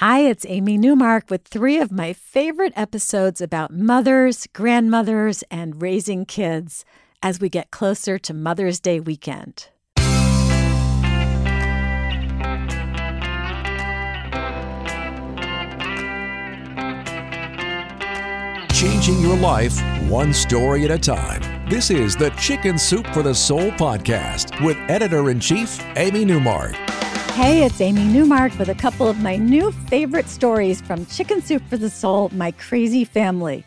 Hi, it's Amy Newmark with three of my favorite episodes about mothers, grandmothers, and raising kids as we get closer to Mother's Day weekend. Changing your life one story at a time. This is the Chicken Soup for the Soul podcast with editor in chief, Amy Newmark. Hey, it's Amy Newmark with a couple of my new favorite stories from Chicken Soup for the Soul My Crazy Family.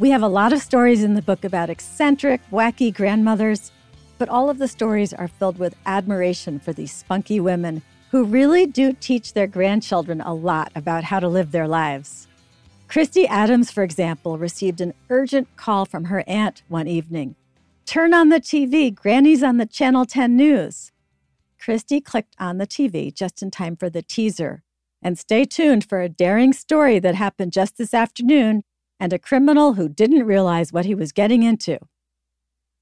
We have a lot of stories in the book about eccentric, wacky grandmothers, but all of the stories are filled with admiration for these spunky women who really do teach their grandchildren a lot about how to live their lives. Christy Adams, for example, received an urgent call from her aunt one evening. Turn on the TV, Granny's on the Channel 10 News. Christy clicked on the TV just in time for the teaser. And stay tuned for a daring story that happened just this afternoon and a criminal who didn't realize what he was getting into.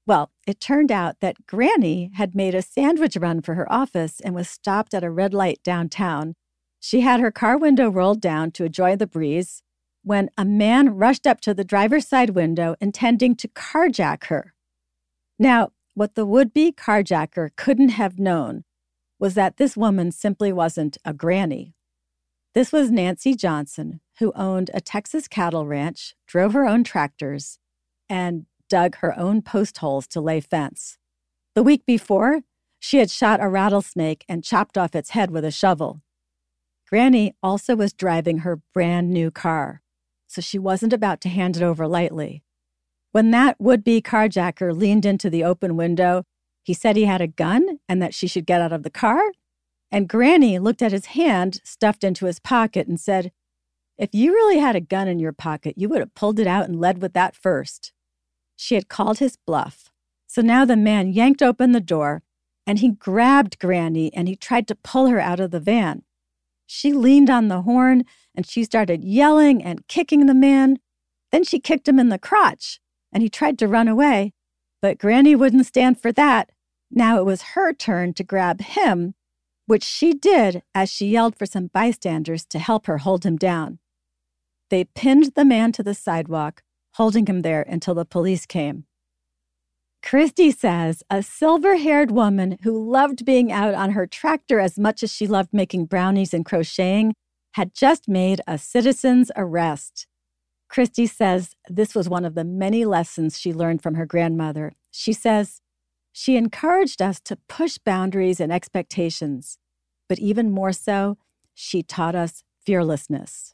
Well, it turned out that Granny had made a sandwich run for her office and was stopped at a red light downtown. She had her car window rolled down to enjoy the breeze when a man rushed up to the driver's side window intending to carjack her. Now, what the would be carjacker couldn't have known was that this woman simply wasn't a granny. This was Nancy Johnson, who owned a Texas cattle ranch, drove her own tractors, and dug her own post holes to lay fence. The week before, she had shot a rattlesnake and chopped off its head with a shovel. Granny also was driving her brand new car so she wasn't about to hand it over lightly. When that would be carjacker leaned into the open window, he said he had a gun and that she should get out of the car. And Granny looked at his hand stuffed into his pocket and said, If you really had a gun in your pocket, you would have pulled it out and led with that first. She had called his bluff. So now the man yanked open the door and he grabbed Granny and he tried to pull her out of the van. She leaned on the horn and she started yelling and kicking the man. Then she kicked him in the crotch and he tried to run away. But Granny wouldn't stand for that. Now it was her turn to grab him, which she did as she yelled for some bystanders to help her hold him down. They pinned the man to the sidewalk, holding him there until the police came. Christy says a silver haired woman who loved being out on her tractor as much as she loved making brownies and crocheting had just made a citizen's arrest. Christy says this was one of the many lessons she learned from her grandmother. She says, she encouraged us to push boundaries and expectations, but even more so, she taught us fearlessness.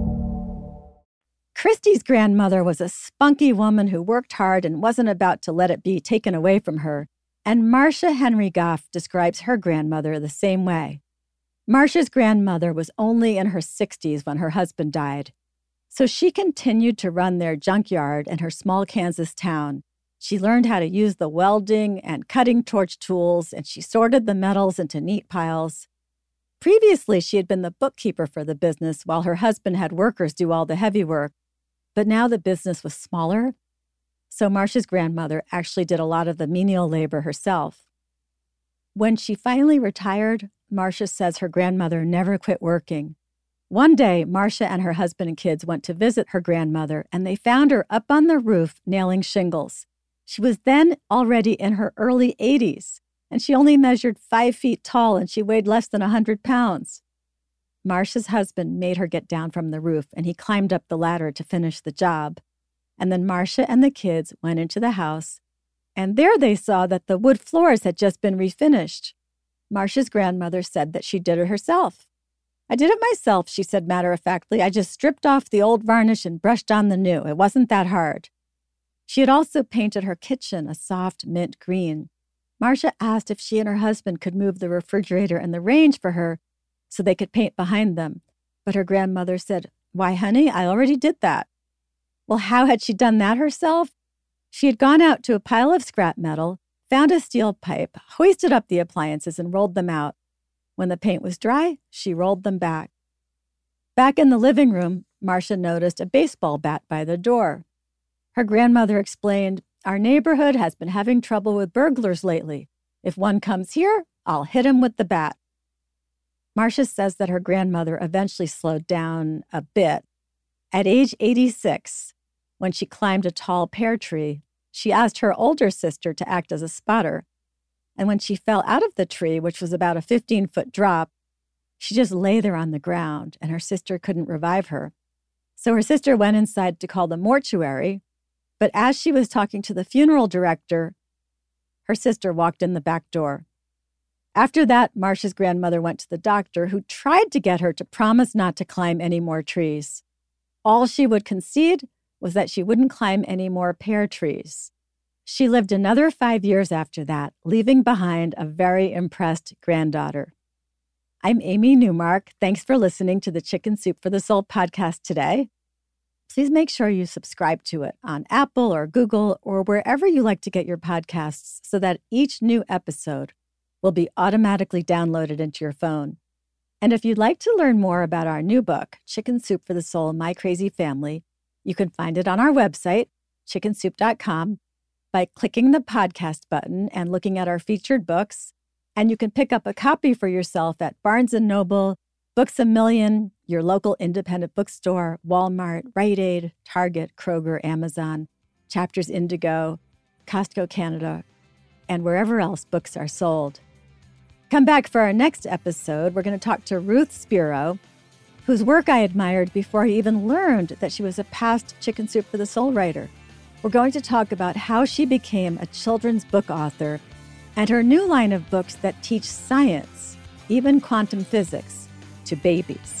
Christy's grandmother was a spunky woman who worked hard and wasn't about to let it be taken away from her. And Marcia Henry Goff describes her grandmother the same way. Marcia's grandmother was only in her 60s when her husband died. So she continued to run their junkyard in her small Kansas town. She learned how to use the welding and cutting torch tools, and she sorted the metals into neat piles. Previously, she had been the bookkeeper for the business while her husband had workers do all the heavy work. But now the business was smaller. So Marcia's grandmother actually did a lot of the menial labor herself. When she finally retired, Marcia says her grandmother never quit working. One day, Marcia and her husband and kids went to visit her grandmother, and they found her up on the roof nailing shingles. She was then already in her early 80s, and she only measured five feet tall and she weighed less than a 100 pounds. Marcia's husband made her get down from the roof and he climbed up the ladder to finish the job. And then Marcia and the kids went into the house, and there they saw that the wood floors had just been refinished. Marcia's grandmother said that she did it herself. I did it myself, she said matter of factly. I just stripped off the old varnish and brushed on the new. It wasn't that hard. She had also painted her kitchen a soft mint green. Marcia asked if she and her husband could move the refrigerator and the range for her so they could paint behind them. But her grandmother said, Why, honey, I already did that. Well, how had she done that herself? She had gone out to a pile of scrap metal, found a steel pipe, hoisted up the appliances, and rolled them out. When the paint was dry, she rolled them back. Back in the living room, Marcia noticed a baseball bat by the door. Her grandmother explained, Our neighborhood has been having trouble with burglars lately. If one comes here, I'll hit him with the bat. Marcia says that her grandmother eventually slowed down a bit. At age 86, when she climbed a tall pear tree, she asked her older sister to act as a spotter. And when she fell out of the tree, which was about a 15 foot drop, she just lay there on the ground and her sister couldn't revive her. So her sister went inside to call the mortuary. But as she was talking to the funeral director, her sister walked in the back door. After that, Marcia's grandmother went to the doctor, who tried to get her to promise not to climb any more trees. All she would concede was that she wouldn't climb any more pear trees. She lived another five years after that, leaving behind a very impressed granddaughter. I'm Amy Newmark. Thanks for listening to the Chicken Soup for the Soul podcast today. Please make sure you subscribe to it on Apple or Google or wherever you like to get your podcasts so that each new episode will be automatically downloaded into your phone. And if you'd like to learn more about our new book, Chicken Soup for the Soul My Crazy Family, you can find it on our website, chickensoup.com, by clicking the podcast button and looking at our featured books. And you can pick up a copy for yourself at Barnes & Noble, Books A Million, your local independent bookstore, Walmart, Rite Aid, Target, Kroger, Amazon, Chapters Indigo, Costco Canada, and wherever else books are sold. Come back for our next episode. We're going to talk to Ruth Spiro, whose work I admired before I even learned that she was a past Chicken Soup for the Soul writer. We're going to talk about how she became a children's book author and her new line of books that teach science, even quantum physics, to babies.